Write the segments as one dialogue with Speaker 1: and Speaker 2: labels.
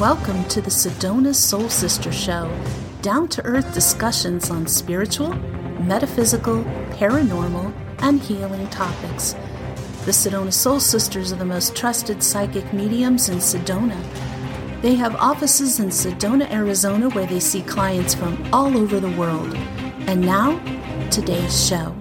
Speaker 1: Welcome to the Sedona Soul Sister Show, down to earth discussions on spiritual, metaphysical, paranormal, and healing topics. The Sedona Soul Sisters are the most trusted psychic mediums in Sedona. They have offices in Sedona, Arizona, where they see clients from all over the world. And now, today's show.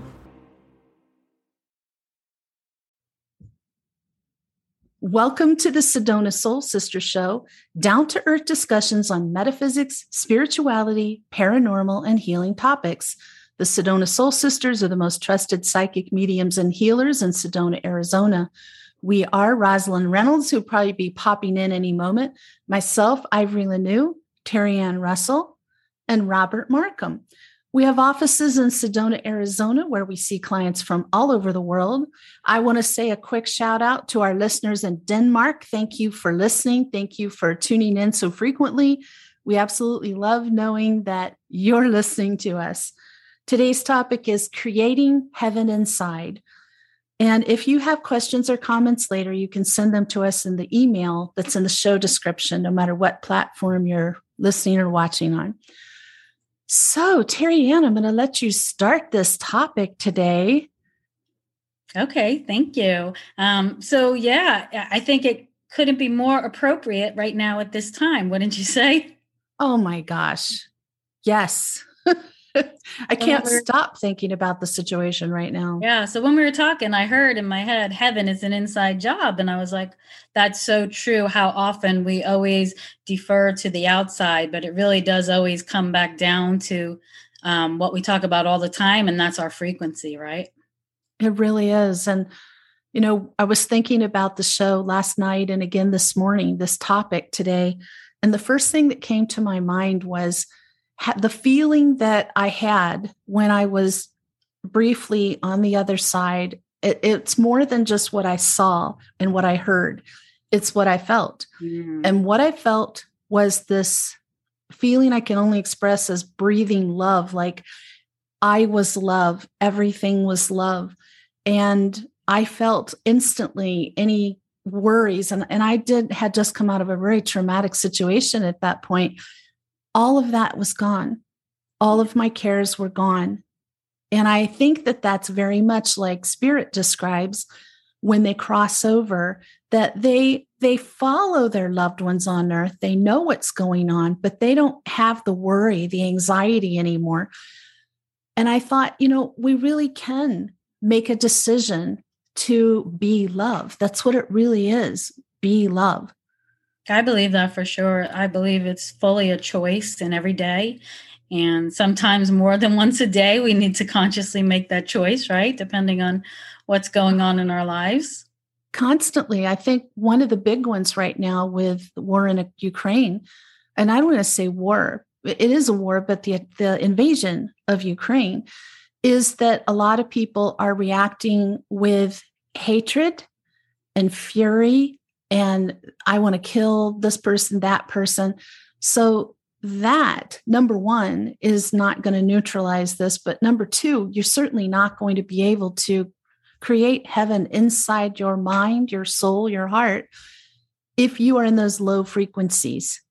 Speaker 1: Welcome to the Sedona Soul Sister Show, down to earth discussions on metaphysics, spirituality, paranormal, and healing topics. The Sedona Soul Sisters are the most trusted psychic mediums and healers in Sedona, Arizona. We are Rosalind Reynolds, who'll probably be popping in any moment, myself, Ivory Lanou, Terry Ann Russell, and Robert Markham. We have offices in Sedona, Arizona, where we see clients from all over the world. I want to say a quick shout out to our listeners in Denmark. Thank you for listening. Thank you for tuning in so frequently. We absolutely love knowing that you're listening to us. Today's topic is creating heaven inside. And if you have questions or comments later, you can send them to us in the email that's in the show description, no matter what platform you're listening or watching on. So, Terry Ann, I'm going to let you start this topic today.
Speaker 2: Okay, thank you. Um, so, yeah, I think it couldn't be more appropriate right now at this time, wouldn't you say?
Speaker 1: Oh my gosh. Yes. I can't stop thinking about the situation right now.
Speaker 2: Yeah. So when we were talking, I heard in my head, heaven is an inside job. And I was like, that's so true. How often we always defer to the outside, but it really does always come back down to um, what we talk about all the time. And that's our frequency, right?
Speaker 1: It really is. And, you know, I was thinking about the show last night and again this morning, this topic today. And the first thing that came to my mind was, the feeling that I had when I was briefly on the other side, it, it's more than just what I saw and what I heard. It's what I felt. Mm-hmm. And what I felt was this feeling I can only express as breathing love, like I was love, everything was love. And I felt instantly any worries. And, and I did had just come out of a very traumatic situation at that point all of that was gone. All of my cares were gone. And I think that that's very much like spirit describes when they cross over that they they follow their loved ones on earth they know what's going on but they don't have the worry the anxiety anymore and i thought you know we really can make a decision to be love that's what it really is be love
Speaker 2: I believe that for sure. I believe it's fully a choice in every day. And sometimes more than once a day, we need to consciously make that choice, right? Depending on what's going on in our lives.
Speaker 1: Constantly. I think one of the big ones right now with the war in Ukraine, and I don't want to say war, it is a war, but the, the invasion of Ukraine is that a lot of people are reacting with hatred and fury and I want to kill this person, that person. So that number one is not going to neutralize this. But number two, you're certainly not going to be able to create heaven inside your mind, your soul, your heart if you are in those low frequencies.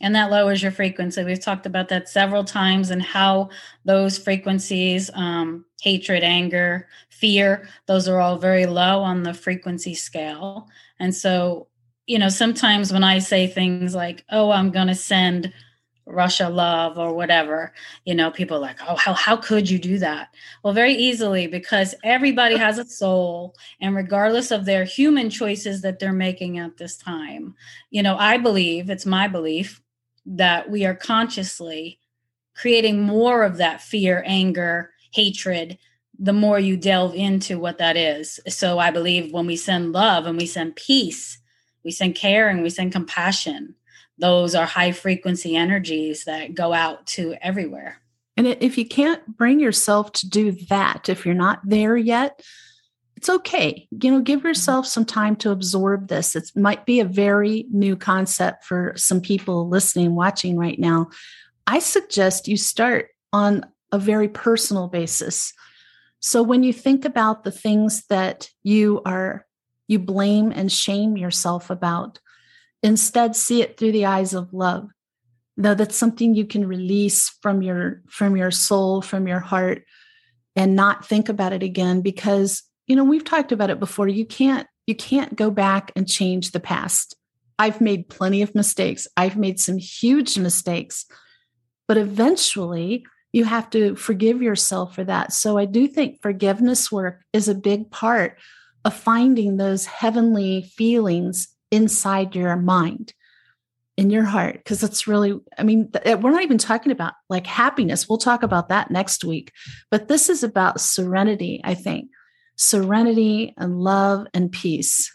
Speaker 2: And that lowers your frequency. We've talked about that several times and how those frequencies, um, hatred, anger, fear, those are all very low on the frequency scale. And so, you know, sometimes when I say things like, oh, I'm going to send Russia love or whatever, you know, people like, oh, how, how could you do that? Well, very easily because everybody has a soul. And regardless of their human choices that they're making at this time, you know, I believe, it's my belief, that we are consciously creating more of that fear, anger, hatred the more you delve into what that is. So I believe when we send love and we send peace, we send care and we send compassion, those are high frequency energies that go out to everywhere.
Speaker 1: And if you can't bring yourself to do that, if you're not there yet, it's okay. You know, give mm-hmm. yourself some time to absorb this. It might be a very new concept for some people listening, watching right now. I suggest you start on a very personal basis so when you think about the things that you are, you blame and shame yourself about, Instead, see it through the eyes of love. Though that's something you can release from your from your soul, from your heart, and not think about it again because you know we've talked about it before. You can't you can't go back and change the past. I've made plenty of mistakes. I've made some huge mistakes. But eventually, you have to forgive yourself for that. So I do think forgiveness work is a big part of finding those heavenly feelings inside your mind in your heart because it's really i mean eh, we're not even talking about like happiness. We'll talk about that next week. But this is about serenity i think. Serenity and love and peace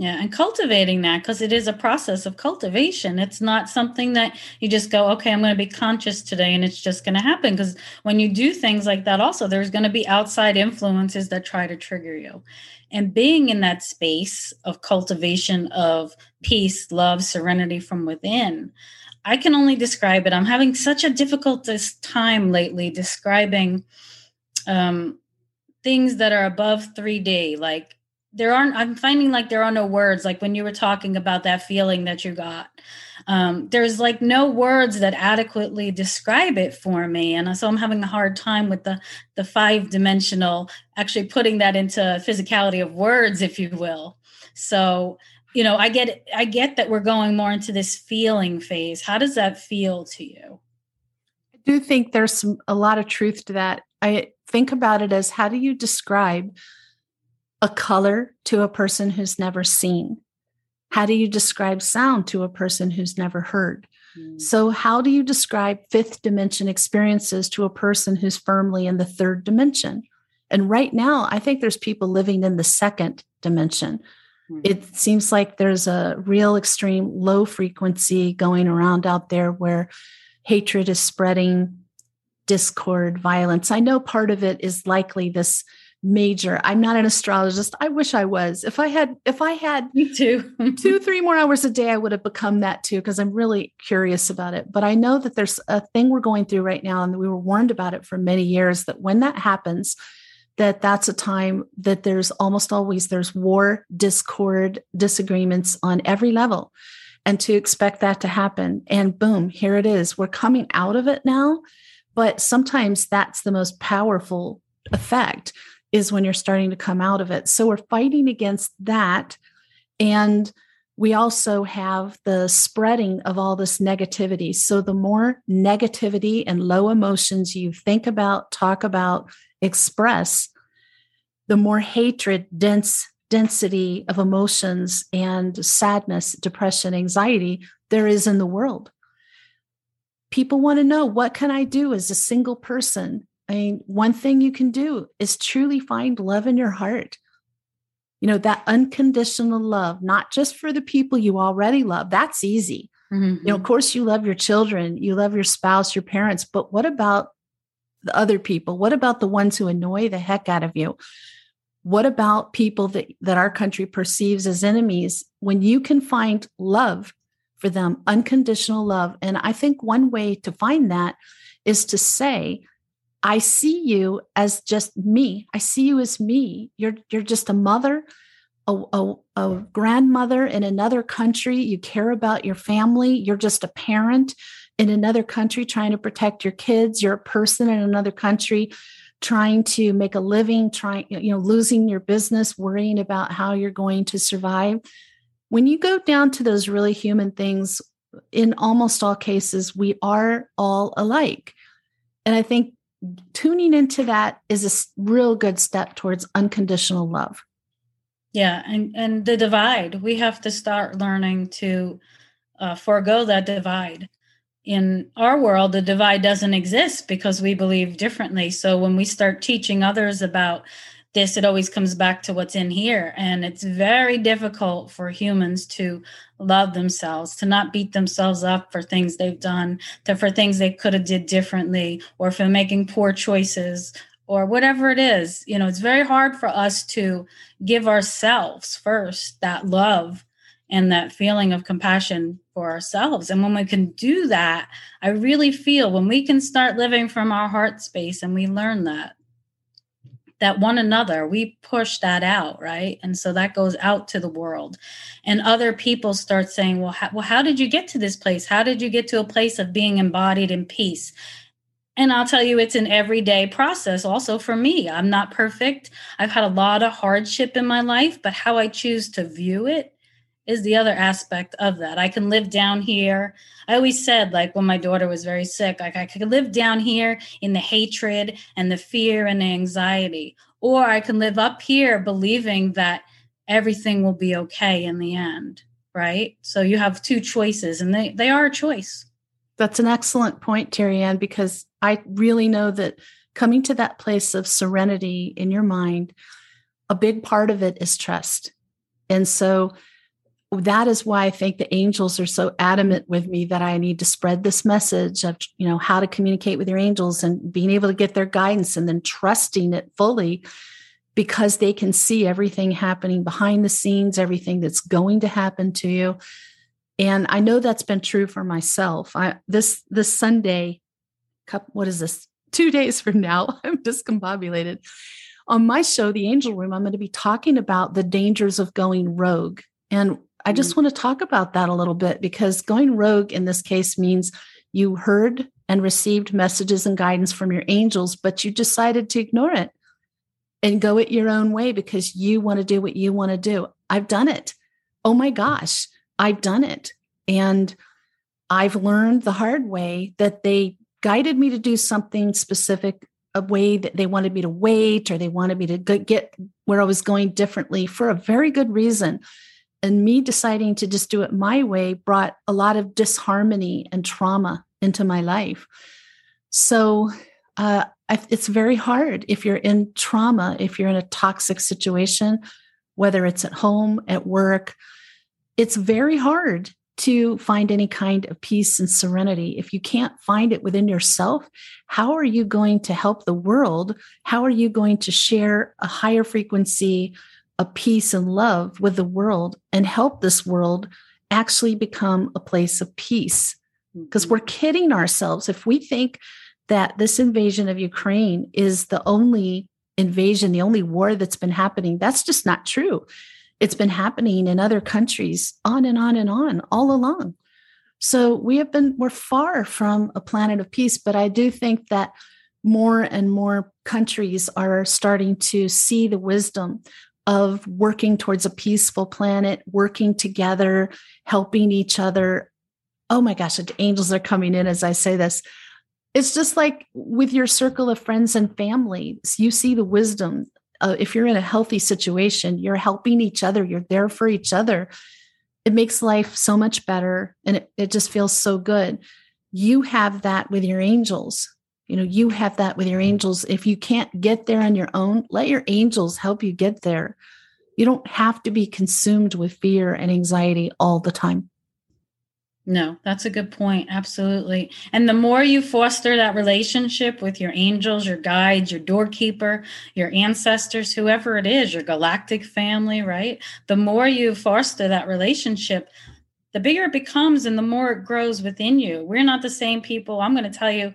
Speaker 2: yeah, and cultivating that because it is a process of cultivation. It's not something that you just go, okay, I'm going to be conscious today and it's just going to happen. Because when you do things like that, also, there's going to be outside influences that try to trigger you. And being in that space of cultivation of peace, love, serenity from within, I can only describe it. I'm having such a difficult time lately describing um, things that are above 3D, like there aren't i'm finding like there are no words like when you were talking about that feeling that you got um, there's like no words that adequately describe it for me. And so i'm having a hard time with the the five dimensional actually putting that into physicality of words if you will. So you know i get i get that we're going more into this feeling phase. How does that feel to you?
Speaker 1: I do think there's some, a lot of truth to that. I think about it as how do you describe a color to a person who's never seen? How do you describe sound to a person who's never heard? Mm. So, how do you describe fifth dimension experiences to a person who's firmly in the third dimension? And right now, I think there's people living in the second dimension. Mm. It seems like there's a real extreme low frequency going around out there where hatred is spreading, discord, violence. I know part of it is likely this major. I'm not an astrologist. I wish I was. If I had, if I had
Speaker 2: me too,
Speaker 1: two, three more hours a day, I would have become that too, because I'm really curious about it. But I know that there's a thing we're going through right now, and we were warned about it for many years that when that happens, that that's a time that there's almost always there's war, discord, disagreements on every level. And to expect that to happen, and boom, here it is. We're coming out of it now. But sometimes that's the most powerful effect is when you're starting to come out of it. So we're fighting against that. And we also have the spreading of all this negativity. So the more negativity and low emotions you think about, talk about, express, the more hatred, dense density of emotions and sadness, depression, anxiety there is in the world. People want to know what can I do as a single person I mean, one thing you can do is truly find love in your heart. You know, that unconditional love, not just for the people you already love. That's easy. Mm-hmm. You know, of course, you love your children, you love your spouse, your parents, but what about the other people? What about the ones who annoy the heck out of you? What about people that, that our country perceives as enemies when you can find love for them, unconditional love? And I think one way to find that is to say, I see you as just me. I see you as me. You're you're just a mother, a, a, a, grandmother in another country. You care about your family. You're just a parent in another country trying to protect your kids. You're a person in another country trying to make a living, trying, you know, losing your business, worrying about how you're going to survive. When you go down to those really human things, in almost all cases, we are all alike. And I think tuning into that is a real good step towards unconditional love.
Speaker 2: Yeah and and the divide we have to start learning to uh, forego that divide. In our world the divide doesn't exist because we believe differently. So when we start teaching others about this it always comes back to what's in here. And it's very difficult for humans to love themselves to not beat themselves up for things they've done to for things they could have did differently or for making poor choices or whatever it is. You know it's very hard for us to give ourselves first that love and that feeling of compassion for ourselves. And when we can do that i really feel when we can start living from our heart space and we learn that that one another we push that out right and so that goes out to the world and other people start saying well how, well how did you get to this place how did you get to a place of being embodied in peace and I'll tell you, it's an everyday process also for me. I'm not perfect. I've had a lot of hardship in my life, but how I choose to view it is the other aspect of that. I can live down here. I always said, like when my daughter was very sick, like I could live down here in the hatred and the fear and the anxiety, or I can live up here believing that everything will be okay in the end. Right. So you have two choices, and they, they are a choice.
Speaker 1: That's an excellent point, Terry Ann, because I really know that coming to that place of serenity in your mind, a big part of it is trust. And so that is why I think the angels are so adamant with me that I need to spread this message of, you know, how to communicate with your angels and being able to get their guidance and then trusting it fully because they can see everything happening behind the scenes, everything that's going to happen to you. And I know that's been true for myself. I this this Sunday, what is this? Two days from now, I'm discombobulated. On my show, The Angel Room, I'm going to be talking about the dangers of going rogue. And I just mm-hmm. want to talk about that a little bit because going rogue in this case means you heard and received messages and guidance from your angels, but you decided to ignore it and go it your own way because you want to do what you want to do. I've done it. Oh my gosh, I've done it. And I've learned the hard way that they guided me to do something specific, a way that they wanted me to wait or they wanted me to get where I was going differently for a very good reason and me deciding to just do it my way brought a lot of disharmony and trauma into my life. So uh, I, it's very hard if you're in trauma, if you're in a toxic situation, whether it's at home, at work. It's very hard to find any kind of peace and serenity. If you can't find it within yourself, how are you going to help the world? How are you going to share a higher frequency a peace and love with the world and help this world actually become a place of peace. Because mm-hmm. we're kidding ourselves if we think that this invasion of Ukraine is the only invasion, the only war that's been happening. That's just not true. It's been happening in other countries on and on and on all along. So we have been, we're far from a planet of peace, but I do think that more and more countries are starting to see the wisdom of working towards a peaceful planet, working together, helping each other. Oh my gosh, angels are coming in as I say this. It's just like with your circle of friends and family, you see the wisdom. Uh, if you're in a healthy situation, you're helping each other, you're there for each other. It makes life so much better and it, it just feels so good. You have that with your angels you know you have that with your mm-hmm. angels. If you can't get there on your own let your angels help you get there. You don't have to be consumed with fear and anxiety all the time.
Speaker 2: No that's a good point. Absolutely. And the more you foster that relationship with your angels your guides your doorkeeper your ancestors whoever it is your galactic family right? The more you foster that relationship the bigger it becomes and the more it grows within you. We're not the same people. I'm going to tell you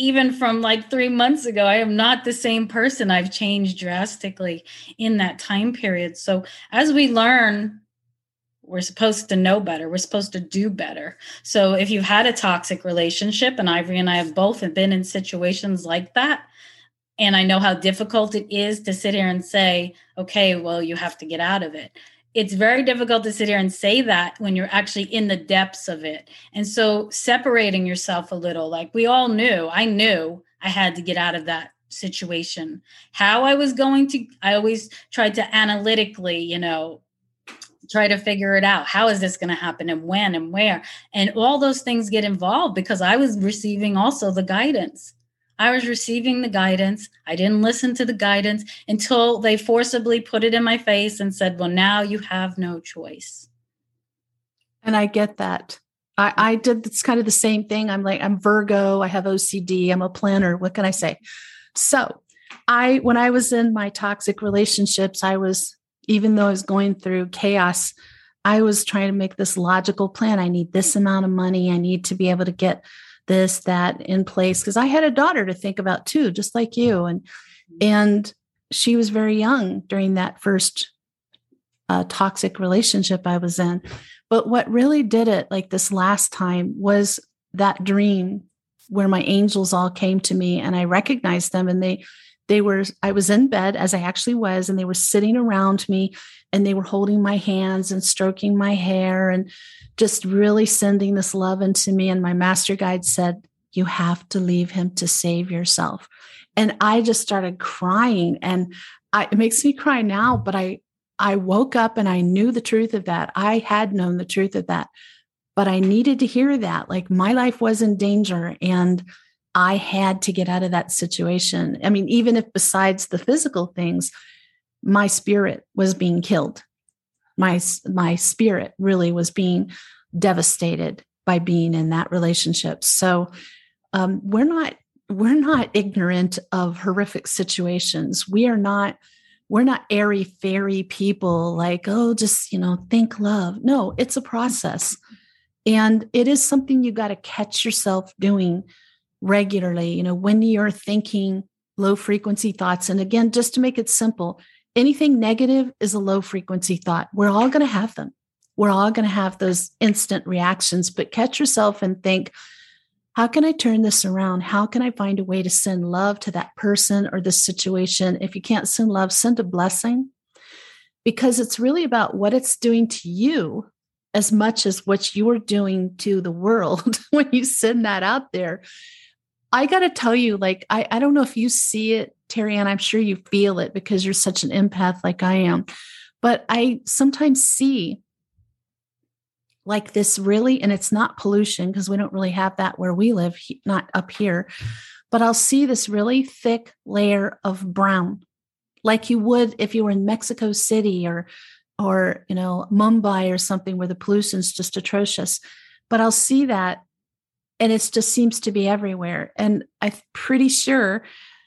Speaker 2: even from like three months ago, I am not the same person. I've changed drastically in that time period. So as we learn, we're supposed to know better. We're supposed to do better. So if you've had a toxic relationship, and Ivory and I have both have been in situations like that, and I know how difficult it is to sit here and say, okay, well, you have to get out of it it's very difficult to sit here and say that when you're actually in the depths of it. And so separating yourself a little, like we all knew, I knew I had to get out of that situation. How I was going to, I always tried to analytically, you know, try to figure it out. How is this going to happen and when and where? And all those things get involved because I was receiving also the guidance. I was receiving the guidance. I didn't listen to the guidance until they forcibly put it in my face and said, Well, now you have no choice.
Speaker 1: And I get that. I, I did it's kind of the same thing. I'm like, I'm Virgo, I have OCD, I'm a planner. What can I say? So I when I was in my toxic relationships, I was, even though I was going through chaos, I was trying to make this logical plan. I need this amount of money. I need to be able to get this that in place because i had a daughter to think about too just like you and and she was very young during that first uh, toxic relationship I was in. But what really did it, like this last time, was that dream where my angels all came to me and I recognized them and they they were I was in bed as I actually was and they were sitting around me and they were holding my hands and stroking my hair and just really sending this love into me and my master guide said you have to leave him to save yourself and I just started crying and I, it makes me cry now but I I woke up and I knew the truth of that. I had known the truth of that, but I needed to hear that. Like my life was in danger and I had to get out of that situation. I mean, even if besides the physical things, my spirit was being killed. My, my spirit really was being devastated by being in that relationship. So um, we're not we're not ignorant of horrific situations. We are not we're not airy fairy people like oh just you know think love no it's a process and it is something you got to catch yourself doing regularly you know when you're thinking low frequency thoughts and again just to make it simple anything negative is a low frequency thought we're all going to have them we're all going to have those instant reactions but catch yourself and think how can I turn this around? How can I find a way to send love to that person or this situation? If you can't send love, send a blessing because it's really about what it's doing to you as much as what you're doing to the world when you send that out there. I got to tell you, like, I, I don't know if you see it, Terry, and I'm sure you feel it because you're such an empath like I am. But I sometimes see like this really, and it's not pollution because we don't really have that where we live, not up here, but I'll see this really thick layer of brown, like you would if you were in Mexico City or, or, you know, Mumbai or something where the pollution's just atrocious. But I'll see that and it just seems to be everywhere. And I'm pretty sure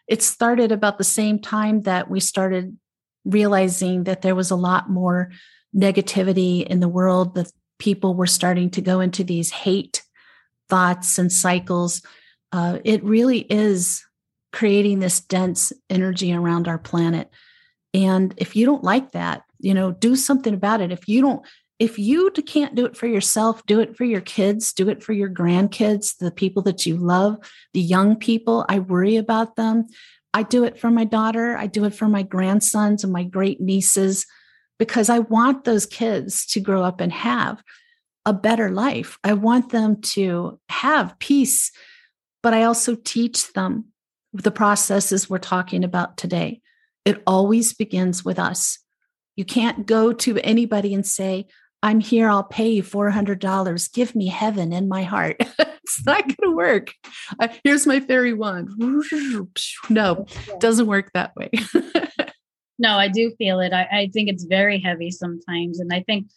Speaker 1: it started about the same time that we started realizing that there was a lot more negativity in the world, that people were starting to go into these hate thoughts and cycles, uh, it really is creating this dense energy around our planet. And if you don't like that, you know, do something about it. If you don't, if you can't do it for yourself, do it for your kids, do it for your grandkids, the people that you love, the young people. I worry about them. I do it for my daughter. I do it for my grandsons and my great nieces because I want those kids to grow up and have a better life. I want them to have peace, but I also teach them the processes we're talking about today. It always begins with us. You can't go to anybody and say, I'm here, I'll pay you $400. Give me heaven in my heart. it's not going to work. Uh, here's my fairy wand. No, doesn't work that way.
Speaker 2: no, I do feel it. I, I think it's very heavy sometimes. And I think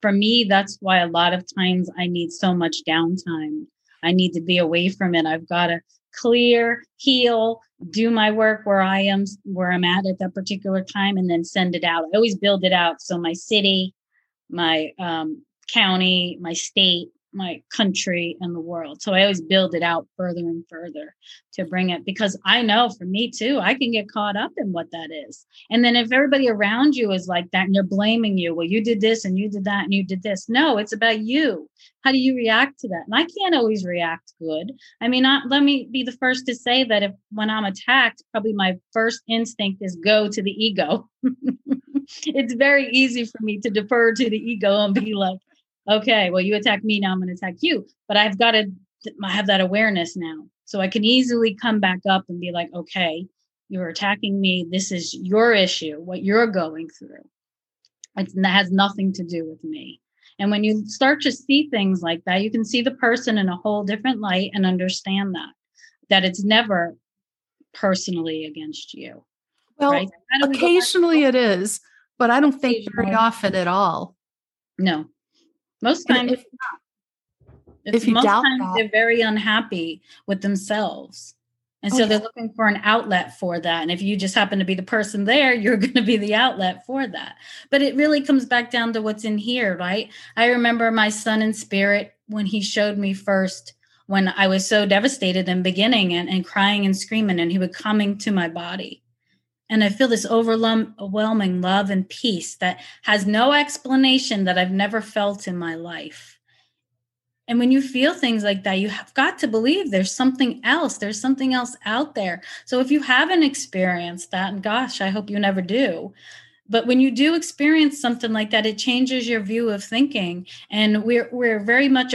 Speaker 2: for me, that's why a lot of times I need so much downtime. I need to be away from it. I've got to clear, heal, do my work where I am, where I'm at at that particular time, and then send it out. I always build it out. So my city, my um, county, my state, my country and the world. So I always build it out further and further to bring it because I know for me too, I can get caught up in what that is. And then if everybody around you is like that and they're blaming you, well, you did this and you did that and you did this. No, it's about you. How do you react to that? And I can't always react good. I mean, let me be the first to say that if when I'm attacked, probably my first instinct is go to the ego. it's very easy for me to defer to the ego and be like, okay, well, you attack me, now I'm going to attack you. But I've got to I have that awareness now. So I can easily come back up and be like, okay, you're attacking me. This is your issue, what you're going through. It's, that has nothing to do with me. And when you start to see things like that, you can see the person in a whole different light and understand that, that it's never personally against you.
Speaker 1: Well, right? occasionally it is, but I don't think very often at all.
Speaker 2: No, most times, if, if you most doubt times that, they're very unhappy with themselves. And so they're looking for an outlet for that. And if you just happen to be the person there, you're going to be the outlet for that. But it really comes back down to what's in here, right? I remember my son in spirit when he showed me first when I was so devastated in beginning and, and crying and screaming, and he would coming to my body. And I feel this overwhelming love and peace that has no explanation that I've never felt in my life. And when you feel things like that, you have got to believe there's something else. There's something else out there. So if you haven't experienced that, and gosh, I hope you never do, but when you do experience something like that, it changes your view of thinking. And we're we're very much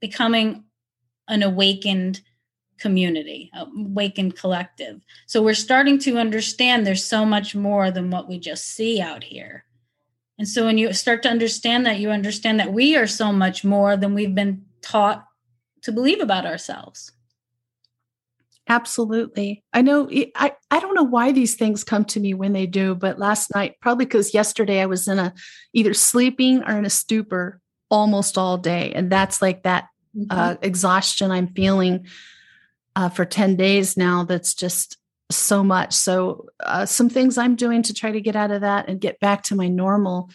Speaker 2: becoming an awakened community, awakened collective. So we're starting to understand there's so much more than what we just see out here. And so when you start to understand that, you understand that we are so much more than we've been taught to believe about ourselves.
Speaker 1: Absolutely. I know I, I don't know why these things come to me when they do, but last night, probably because yesterday I was in a either sleeping or in a stupor almost all day. And that's like that mm-hmm. uh, exhaustion I'm feeling uh, for 10 days now. That's just so much. So, uh, some things I'm doing to try to get out of that and get back to my normal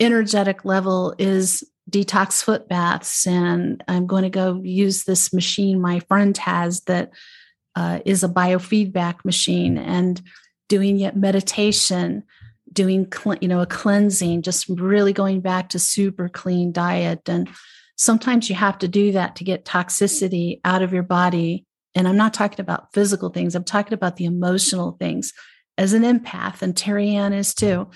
Speaker 1: energetic level is detox foot baths. And I'm going to go use this machine my friend has that uh, is a biofeedback machine and doing yet meditation doing you know a cleansing just really going back to super clean diet and sometimes you have to do that to get toxicity out of your body and i'm not talking about physical things i'm talking about the emotional things as an empath and terry ann is too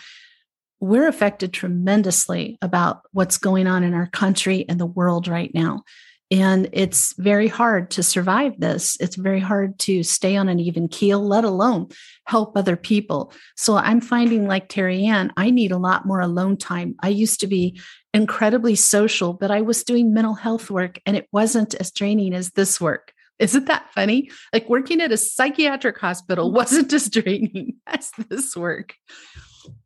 Speaker 1: we're affected tremendously about what's going on in our country and the world right now and it's very hard to survive this. It's very hard to stay on an even keel, let alone help other people. So I'm finding, like Terry Ann, I need a lot more alone time. I used to be incredibly social, but I was doing mental health work and it wasn't as draining as this work. Isn't that funny? Like working at a psychiatric hospital wasn't as draining as this work.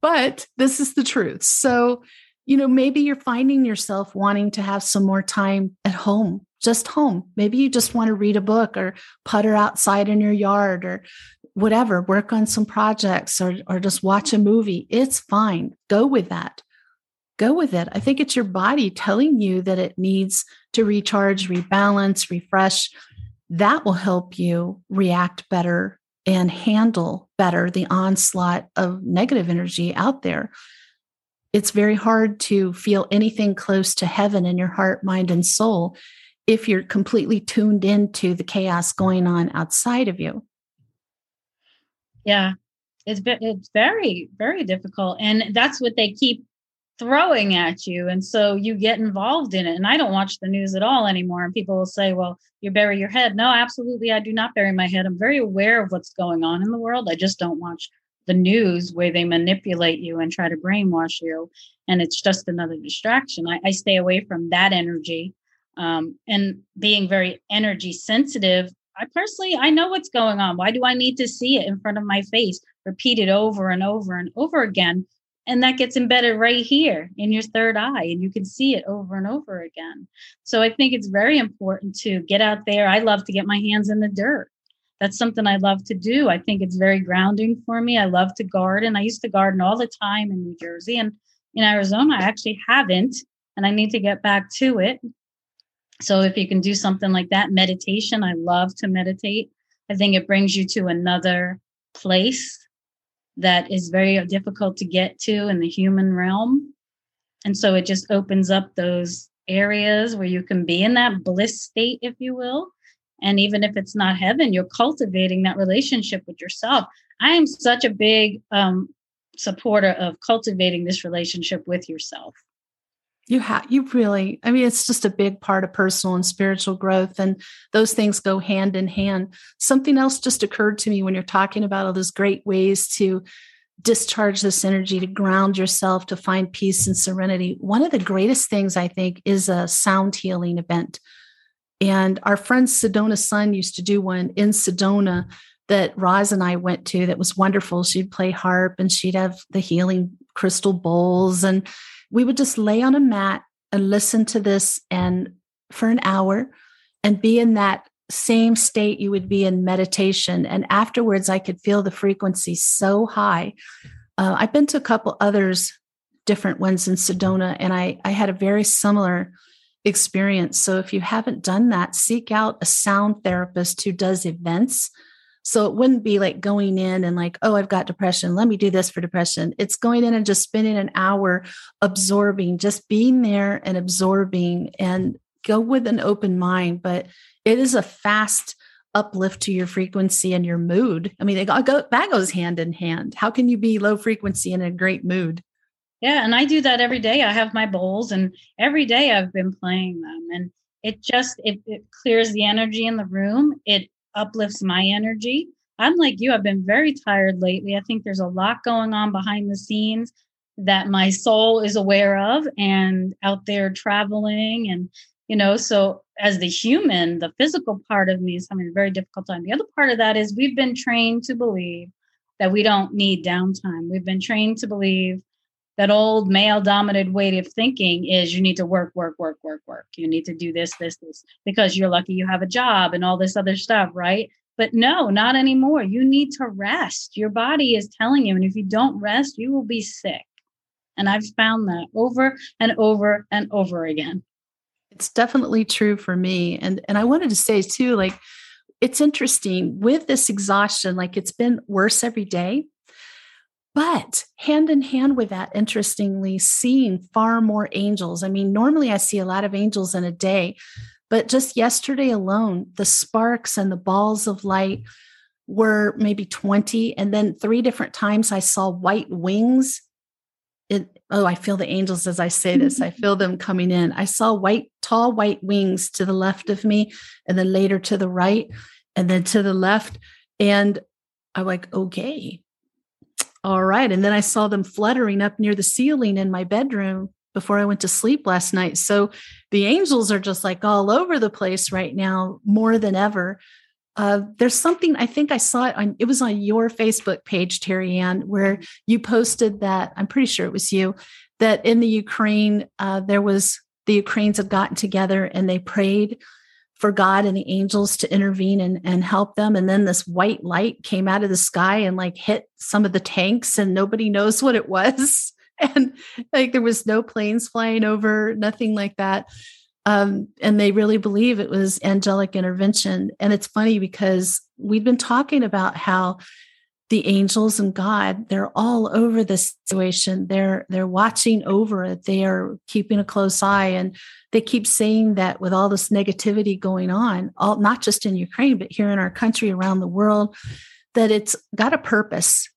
Speaker 1: But this is the truth. So you know, maybe you're finding yourself wanting to have some more time at home, just home. Maybe you just want to read a book or putter outside in your yard or whatever, work on some projects or, or just watch a movie. It's fine. Go with that. Go with it. I think it's your body telling you that it needs to recharge, rebalance, refresh. That will help you react better and handle better the onslaught of negative energy out there it's very hard to feel anything close to heaven in your heart, mind, and soul if you're completely tuned into the chaos going on outside of you.
Speaker 2: Yeah, it's it's very very difficult, and that's what they keep throwing at you, and so you get involved in it. And I don't watch the news at all anymore. And people will say, "Well, you bury your head." No, absolutely, I do not bury my head. I'm very aware of what's going on in the world. I just don't watch the news where they manipulate you and try to brainwash you and it's just another distraction i, I stay away from that energy um, and being very energy sensitive i personally i know what's going on why do i need to see it in front of my face repeated over and over and over again and that gets embedded right here in your third eye and you can see it over and over again so i think it's very important to get out there i love to get my hands in the dirt that's something I love to do. I think it's very grounding for me. I love to garden. I used to garden all the time in New Jersey and in Arizona, I actually haven't, and I need to get back to it. So if you can do something like that, meditation, I love to meditate. I think it brings you to another place that is very difficult to get to in the human realm. And so it just opens up those areas where you can be in that bliss state, if you will, and even if it's not heaven, you're cultivating that relationship with yourself. I am such a big um, supporter of cultivating this relationship with yourself.
Speaker 1: You have, you really, I mean, it's just a big part of personal and spiritual growth. And those things go hand in hand. Something else just occurred to me when you're talking about all those great ways to discharge this energy, to ground yourself, to find peace and serenity. One of the greatest things I think is a sound healing event and our friend Sedona Sun used to do one in Sedona that Roz and I went to that was wonderful. She'd play harp and she'd have the healing crystal bowls. And we would just lay on a mat and listen to this and for an hour and be in that same state you would be in meditation. And afterwards, I could feel the frequency so high. Uh, I've been to a couple others, different ones in Sedona, and I, I had a very similar experience. So if you haven't done that, seek out a sound therapist who does events So it wouldn't be like going in and like, oh, I've got depression. Let me do this for depression. It's going in and just spending an hour absorbing, just being there and absorbing and go with an open mind. But it is a fast uplift to your frequency and your mood. I mean, it go, that goes hand in hand. How can you be low frequency in a great mood?
Speaker 2: Yeah, and I do that every day. I have my bowls, and every day I've been playing them, and it just it, it clears the energy in the room. It uplifts my energy. I'm like you, I've been very tired lately. I think there's a lot going on behind the scenes that my soul is aware of and out there traveling and you know so as the human the physical part of me is having a very difficult time the other part of that is we've been trained to believe that we don't need downtime we've been trained to believe that old male dominated way of thinking is you need to work, work, work, work, work. You need to do this, this, this, because you're lucky you have a job and all this other stuff, right? But no, not anymore. You need to rest. Your body is telling you. And if you don't rest, you will be sick. And I've found that over and over and over again.
Speaker 1: It's definitely true for me. And and I wanted to say too, like it's interesting with this exhaustion, like it's been worse every day. But hand in hand with that, interestingly, seeing far more angels. I mean, normally I see a lot of angels in a day, but just yesterday alone, the sparks and the balls of light were maybe 20. And then three different times I saw white wings. It, oh, I feel the angels as I say this. I feel them coming in. I saw white, tall white wings to the left of me, and then later to the right, and then to the left. And I'm like, okay, all right. And then I saw them fluttering up near the ceiling in my bedroom before I went to sleep last night. So the angels are just like all over the place right now, more than ever. Uh, there's something I think I saw it on it was on your Facebook page, Terry Ann, where you posted that I'm pretty sure it was you that in the Ukraine uh, there was the Ukrainians had gotten together and they prayed for God and the angels to intervene and, and help them. And then this white light came out of the sky and like hit some of the tanks, and nobody knows what it was. And like there was no planes flying over, nothing like that. Um, and they really believe it was angelic intervention. And it's funny because we've been talking about how the angels and God, they're all over this situation. They're they're watching over it. They are keeping a close eye. And they keep saying that with all this negativity going on, all not just in Ukraine, but here in our country, around the world, that it's got a purpose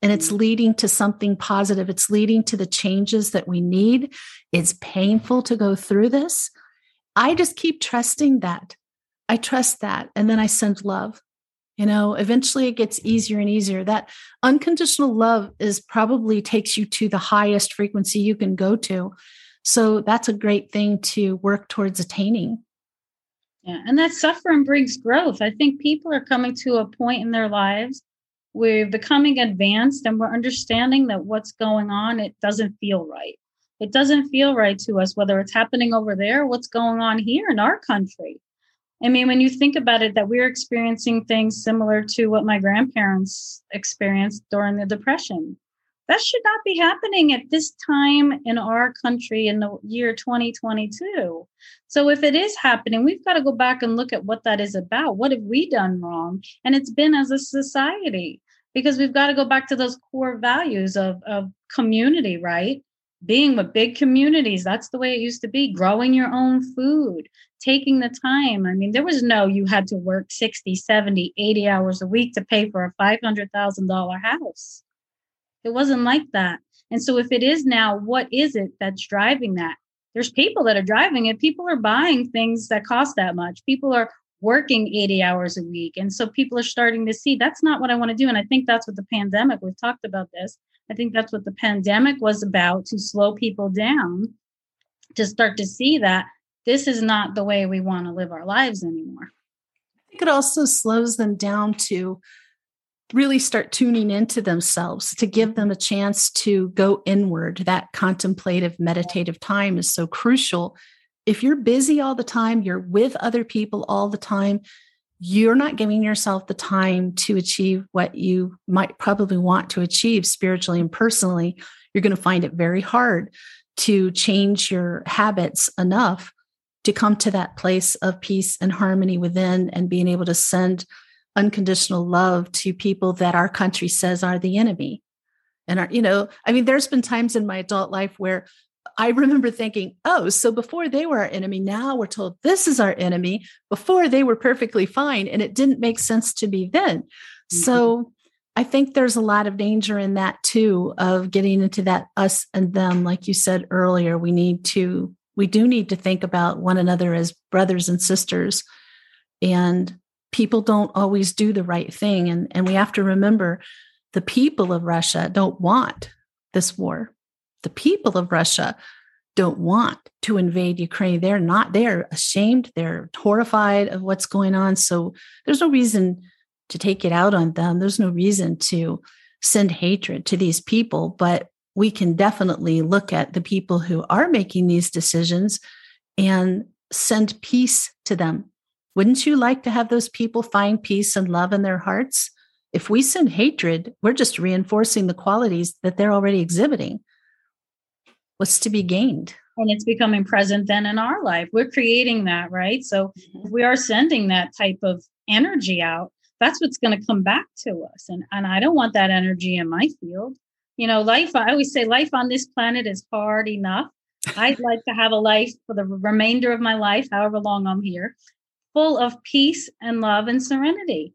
Speaker 1: and it's leading to something positive. It's leading to the changes that we need. It's painful to go through this. I just keep trusting that. I trust that. And then I send love you know eventually it gets easier and easier that unconditional love is probably takes you to the highest frequency you can go to so that's a great thing to work towards attaining.
Speaker 2: Yeah and that suffering brings growth. I think people are coming to a point in their lives we're becoming advanced and we're understanding that what's going on it doesn't feel right. It doesn't feel right to us whether it's happening over there what's going on here in our country. I mean, when you think about it, that we're experiencing things similar to what my grandparents experienced during the Depression. That should not be happening at this time in our country in the year 2022. So, if it is happening, we've got to go back and look at what that is about. What have we done wrong? And it's been as a society, because we've got to go back to those core values of, of community, right? being with big communities that's the way it used to be growing your own food taking the time i mean there was no you had to work 60 70 80 hours a week to pay for a $500000 house it wasn't like that. And so if it is now what is it that's driving that? There's people that are driving it. People are buying things that cost that much. People are working 80 hours a week. And so people are starting to see that's not what i want to do. And i think that's what the pandemic we've talked about this. I think that's what the pandemic was about to slow people down to start to see that this is not the way we want to live our lives anymore.
Speaker 1: I think it also slows them down to really start tuning into themselves to give them a chance to go inward. That contemplative, meditative time is so crucial. If you're busy all the time, you're with other people all the time, you're not giving yourself the time to achieve what you might probably want to achieve spiritually and personally, you're going to find it very hard to change your habits enough to come to that place of peace and harmony within and being able to send unconditional love to people that our country says are the enemy. And our, you know, I mean, there's been times in my adult life where I remember thinking, oh, so before they were our enemy, now we're told this is our enemy. Before they were perfectly fine, and it didn't make sense to me then. Mm-hmm. So I think there's a lot of danger in that too, of getting into that us and them. Like you said earlier, we need to, we do need to think about one another as brothers and sisters. And people don't always do the right thing. And, and we have to remember the people of Russia don't want this war the people of Russia don't want to invade Ukraine. They're not, they're ashamed, they're horrified of what's going on. So there's no reason to take it out on them. There's no reason to send hatred to these people, but we can definitely look at the people who are making these decisions and send peace to them. Wouldn't you like to have those people find peace and love in their hearts? If we send hatred, we're just reinforcing the qualities that they're already exhibiting. What's to be gained?
Speaker 2: And it's becoming present then in our life. We're creating that right? So mm-hmm. if we are sending that type of energy out that's what's going to come back to us. And and i don't want that energy in my field. You know life i always say life on this planet is hard enough. I'd like to have a life for the remainder of my life however long i'm here full of peace and love and serenity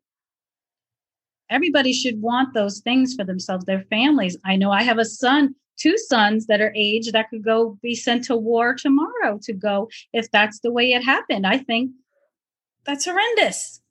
Speaker 2: everybody should want those things for themselves their families i know i have a son two sons that are age that could go be sent to war tomorrow to go if that's the way it happened. I think that's horrendous.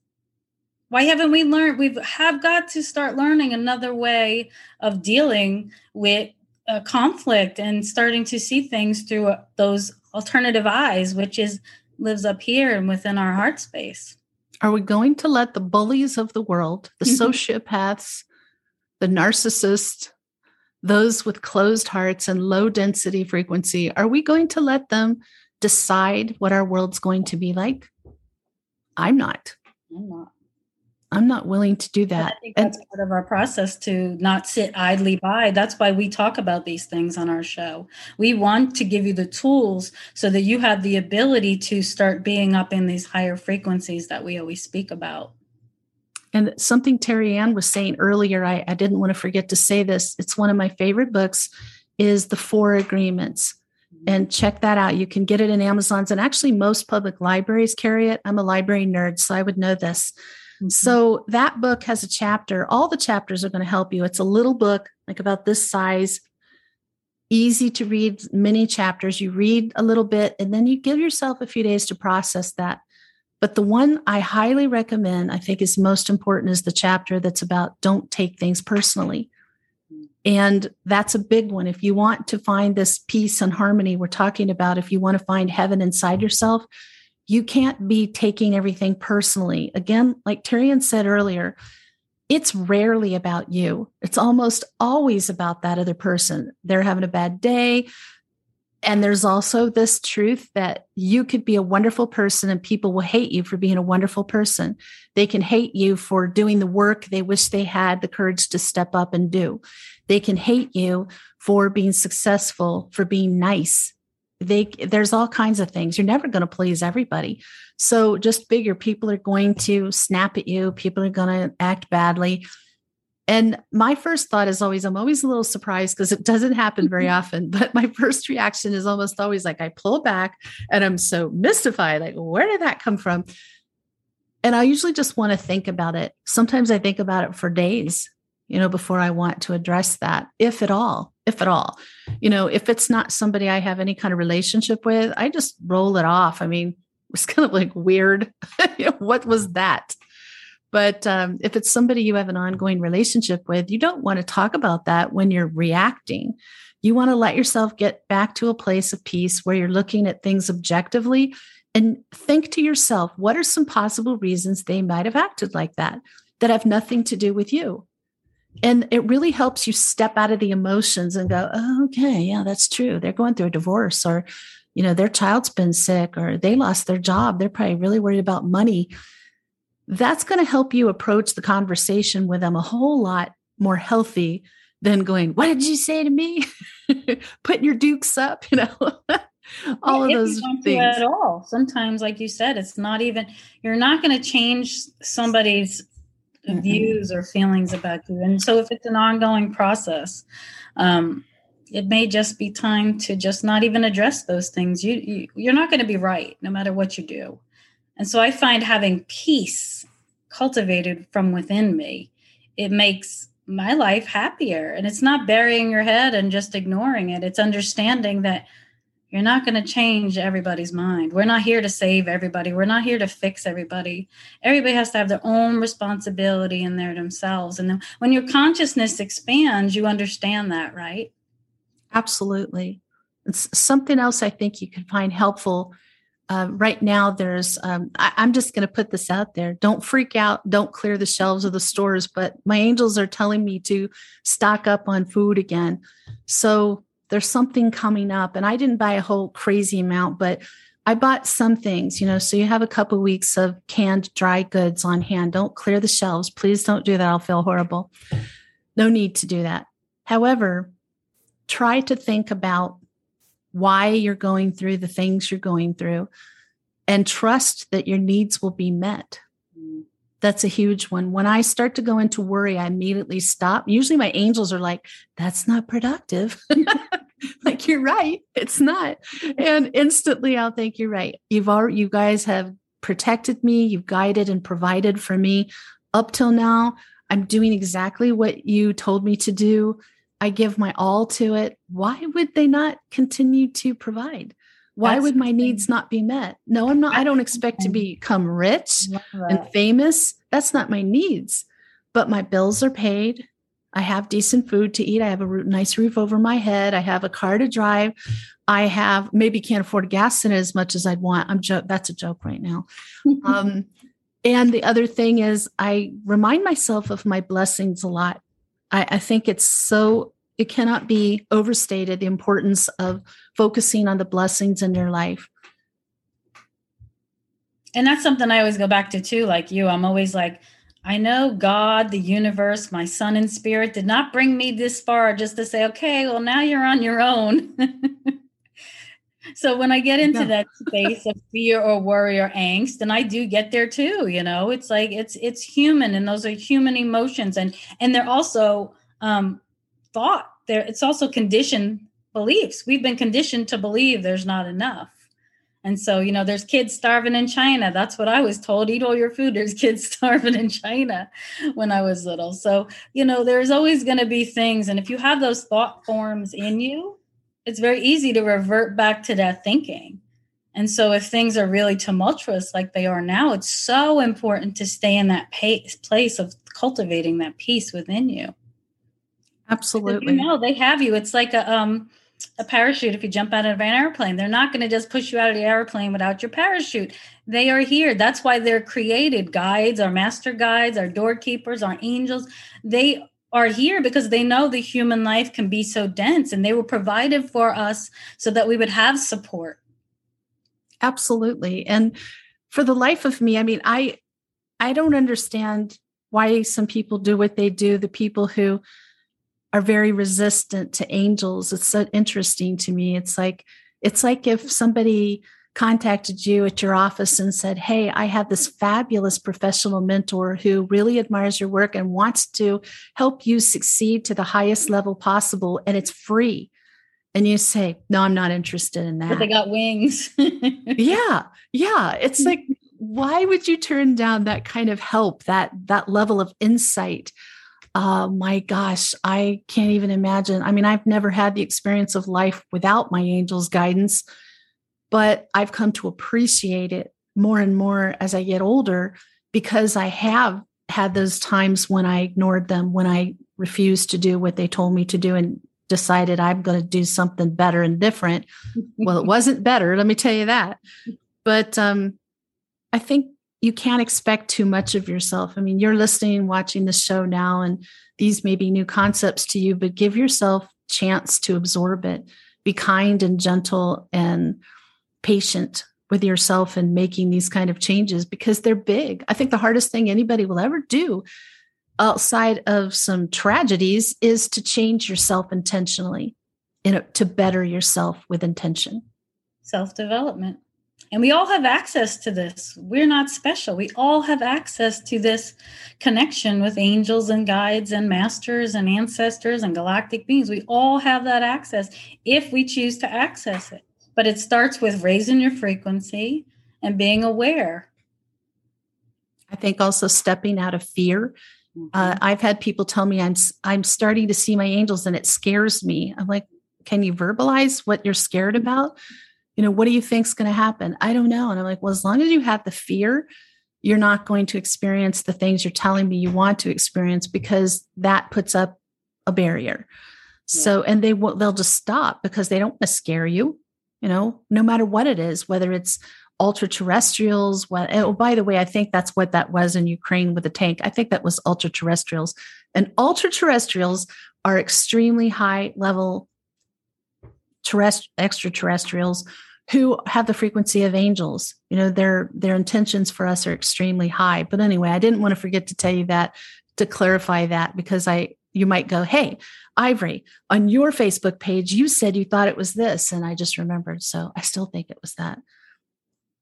Speaker 2: Why haven't we learned? We have got to start learning another way of dealing with a conflict and starting to see things through those alternative eyes, which is lives up here and within our heart space.
Speaker 1: Are we going to let the bullies of the world, the mm-hmm. sociopaths, the narcissists, those with closed hearts and low density frequency, are we going to let them decide what our world's going to be like? I'm not. I'm not. I'm not willing to do that.
Speaker 2: I think that's and, part of our process to not sit idly by. That's why we talk about these things on our show. We want to give you the tools so that you have the ability to start being up in these higher frequencies that we always speak about.
Speaker 1: And something Terry Ann was saying earlier, I, I didn't want to forget to say this. It's one of my favorite books, is The Four Agreements. Mm-hmm. And check that out. You can get it in Amazon's, and actually, most public libraries carry it. I'm a library nerd, so I would know this. Mm-hmm. So, that book has a chapter. All the chapters are going to help you. It's a little book, like about this size, easy to read, many chapters. You read a little bit, and then you give yourself a few days to process that. But the one I highly recommend, I think is most important, is the chapter that's about don't take things personally. And that's a big one. If you want to find this peace and harmony we're talking about, if you want to find heaven inside yourself, you can't be taking everything personally. Again, like Terry Ann said earlier, it's rarely about you. It's almost always about that other person. They're having a bad day. And there's also this truth that you could be a wonderful person and people will hate you for being a wonderful person. They can hate you for doing the work they wish they had the courage to step up and do. They can hate you for being successful, for being nice. They, there's all kinds of things. You're never going to please everybody. So just figure people are going to snap at you. People are going to act badly. And my first thought is always, I'm always a little surprised because it doesn't happen very often. But my first reaction is almost always like I pull back and I'm so mystified. Like, where did that come from? And I usually just want to think about it. Sometimes I think about it for days, you know, before I want to address that, if at all, if at all. You know, if it's not somebody I have any kind of relationship with, I just roll it off. I mean, it's kind of like weird. what was that? But um, if it's somebody you have an ongoing relationship with, you don't want to talk about that when you're reacting. You want to let yourself get back to a place of peace where you're looking at things objectively and think to yourself, what are some possible reasons they might have acted like that that have nothing to do with you? And it really helps you step out of the emotions and go, oh, okay, yeah, that's true. They're going through a divorce or, you know, their child's been sick or they lost their job. They're probably really worried about money that's going to help you approach the conversation with them a whole lot more healthy than going, What did you say to me? Putting your dukes up, you know. all yeah, of those things
Speaker 2: at all sometimes like you said it's not even you're not going to change somebody's mm-hmm. views or feelings about you. And so if it's an ongoing process, um, it may just be time to just not even address those things. You, you you're not going to be right no matter what you do. And so I find having peace cultivated from within me, it makes my life happier. And it's not burying your head and just ignoring it. It's understanding that you're not going to change everybody's mind. We're not here to save everybody. We're not here to fix everybody. Everybody has to have their own responsibility in there themselves. And when your consciousness expands, you understand that, right?
Speaker 1: Absolutely. It's something else I think you can find helpful. Uh, right now, there's, um, I, I'm just going to put this out there. Don't freak out. Don't clear the shelves of the stores, but my angels are telling me to stock up on food again. So there's something coming up. And i didn't buy a whole crazy amount but i bought some things you know so you have a couple of weeks of canned dry goods on hand. Don't clear the shelves. Please don't do that. I'll feel horrible. No need to do that. However try to think about why you're going through the things you're going through and trust that your needs will be met. That's a huge one. When I start to go into worry, I immediately stop. Usually my angels are like, that's not productive. like you're right. It's not. And instantly I'll think you're right. You've already you guys have protected me, you've guided and provided for me up till now. I'm doing exactly what you told me to do. I give my all to it. Why would they not continue to provide? Why That's would my needs not be met? No, I'm not. I don't expect to become rich and famous. That's not my needs. But my bills are paid. I have decent food to eat. I have a nice roof over my head. I have a car to drive. I have maybe can't afford gas in it as much as I'd want. I'm joke. That's a joke right now. um, and the other thing is, I remind myself of my blessings a lot. I, I think it's so it cannot be overstated the importance of focusing on the blessings in your life
Speaker 2: and that's something i always go back to too like you i'm always like i know god the universe my son and spirit did not bring me this far just to say okay well now you're on your own. So when i get into yeah. that space of fear or worry or angst and i do get there too you know? It's like it's it's human and those are human emotions and and they're also um thought. There it's also conditioned beliefs. We've been conditioned to believe there's not enough and so you know there's kids starving in china. That's what i was told. Eat all your food. There's kids starving in china when i was little. So you know there's always going to be things. And if you have those thought forms in you it's very easy to revert back to that thinking. And so if things are really tumultuous like they are now it's so important to stay in that pace, place of cultivating that peace within you.
Speaker 1: Absolutely.
Speaker 2: You know, they have you. It's like a um a parachute if you jump out of an airplane. They're not going to just push you out of the airplane without your parachute. They are here. That's why they're created. Guides, our master guides, our doorkeepers, our angels. They are here because they know the human life can be so dense and they were provided for us so that we would have support.
Speaker 1: Absolutely. And for the life of me, I mean, I I don't understand why some people do what they do, the people who are very resistant to angels. It's so interesting to me. It's like it's like if somebody contacted you at your office and said, Hey, I have this fabulous professional mentor who really admires your work and wants to help you succeed to the highest level possible, and it's free. And you say, No, I'm not interested in that.
Speaker 2: But they got wings.
Speaker 1: yeah. Yeah. It's like, why would you turn down that kind of help, that that level of insight? Uh, my gosh, I can't even imagine. I mean, I've never had the experience of life without my angel's guidance, but I've come to appreciate it more and more as I get older because I have had those times when I ignored them, when I refused to do what they told me to do and decided I'm going to do something better and different. well, it wasn't better, let me tell you that. But um, I think you can't expect too much of yourself. I mean, you're listening, watching the show now, and these may be new concepts to you, but give yourself chance to absorb it. Be kind and gentle and patient with yourself and making these kind of changes because they're big. I think the hardest thing anybody will ever do outside of some tragedies is to change yourself intentionally in a, to better yourself with intention.
Speaker 2: Self development. And we all have access to this. We're not special. We all have access to this connection with angels and guides and masters and ancestors and galactic beings. We all have that access if we choose to access it. But it starts with raising your frequency and being aware.
Speaker 1: I think also stepping out of fear. Mm-hmm. Uh, I've had people tell me I'm I'm starting to see my angels and it scares me. I'm like, can you verbalize what you're scared about? You know, what do you think's going to happen? I don't know. And I'm like, well, as long as you have the fear, you're not going to experience the things you're telling me you want to experience because that puts up a barrier. Yeah. So, and they will, they'll just stop because they don't want to scare you, you know, no matter what it is, whether it's ultra terrestrials. What, oh, by the way, I think that's what that was in Ukraine with the tank. I think that was ultra terrestrials. And ultra terrestrials are extremely high level terrest- extraterrestrials who have the frequency of angels. You know their their intentions for us are extremely high. But anyway i didn't want to forget to tell you that to clarify that because i you might go hey ivory on your facebook page you said you thought it was this and i just remembered. So i still think it was that.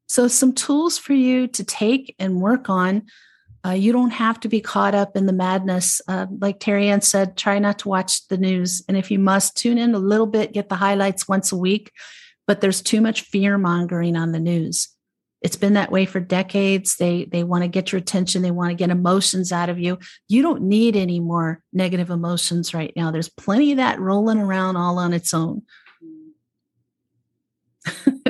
Speaker 1: So some tools for you to take and work on uh, you don't have to be caught up in the madness. Uh, like Terry Ann said, try not to watch the news. And if you must, tune in a little bit, get the highlights once a week. But there's too much fear mongering on the news. It's been that way for decades. They they want to get your attention. They want to get emotions out of you. You don't need any more negative emotions right now. There's plenty of that rolling around all on its own.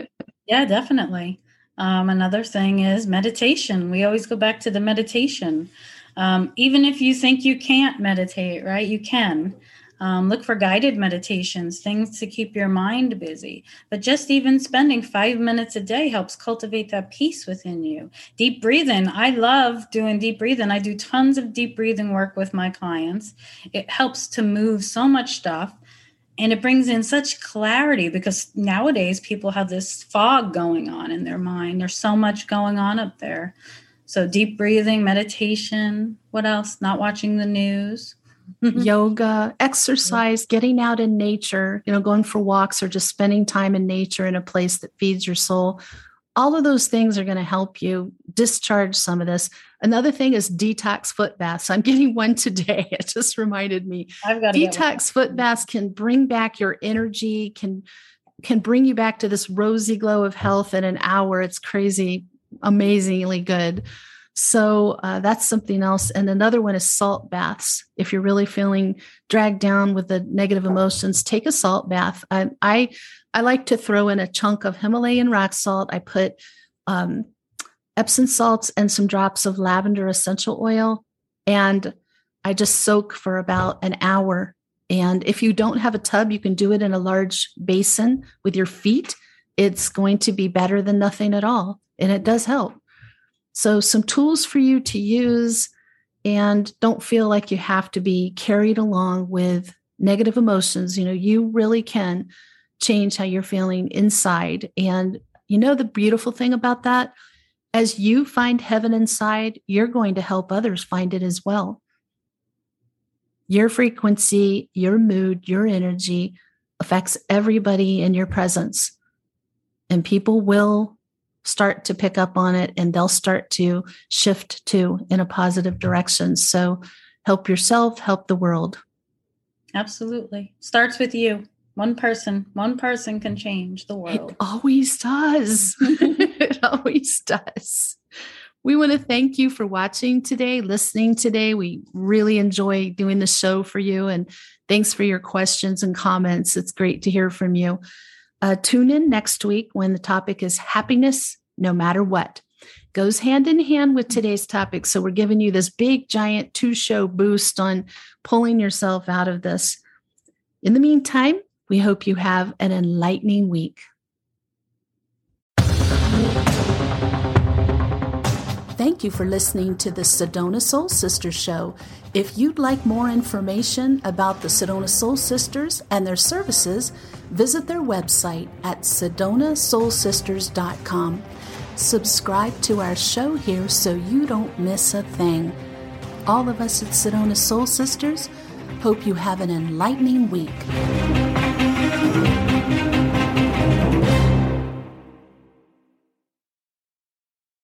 Speaker 2: yeah, definitely. Um, another thing is meditation. We always go back to the meditation. Um, even if you think you can't meditate, right? You can. Um, look for guided meditations, things to keep your mind busy. But just even spending five minutes a day helps cultivate that peace within you. Deep breathing. I love doing deep breathing. I do tons of deep breathing work with my clients. It helps to move so much stuff and it brings in such clarity because nowadays people have this fog going on in their mind. There's so much going on up there. So deep breathing meditation what else? Not watching the news.
Speaker 1: Yoga exercise getting out in nature you know going for walks or just spending time in nature in a place that feeds your soul all of those things are going to help you discharge some of this Another thing is detox foot baths. I'm getting one today. It just reminded me.
Speaker 2: I've got
Speaker 1: detox foot baths can bring back your energy, can can bring you back to this rosy glow of health in an hour. It's crazy, amazingly good. So uh, that's something else. And another one is salt baths. If you're really feeling dragged down with the negative emotions, take a salt bath. I I, I like to throw in a chunk of Himalayan rock salt. I put um, Epsom salts and some drops of lavender essential oil. And I just soak for about an hour. And if you don't have a tub, you can do it in a large basin with your feet. It's going to be better than nothing at all. And it does help. So, some tools for you to use, and don't feel like you have to be carried along with negative emotions. You know, you really can change how you're feeling inside. And you know, the beautiful thing about that as you find heaven inside, you're going to help others find it as well. Your frequency, your mood, your energy affects everybody in your presence. And people will start to pick up on it and they'll start to shift to in a positive direction. So help yourself, help the world.
Speaker 2: Absolutely. Starts with you. One person, one person can change the world.
Speaker 1: It always does. it always does. We want to thank you for watching today, listening today. We really enjoy doing the show for you. And thanks for your questions and comments. It's great to hear from you. Uh, tune in next week when the topic is happiness no matter what. Goes hand in hand with today's topic. So, we're giving you this big, giant two show boost on pulling yourself out of this. In the meantime, we hope you have an enlightening week. Thank you for listening to the Sedona Soul Sisters Show. If you'd like more information about the Sedona Soul Sisters and their services, visit their website at sedonasoulsisters.com. Subscribe to our show here so you don't miss a thing. All of us at Sedona Soul Sisters hope you have an enlightening week.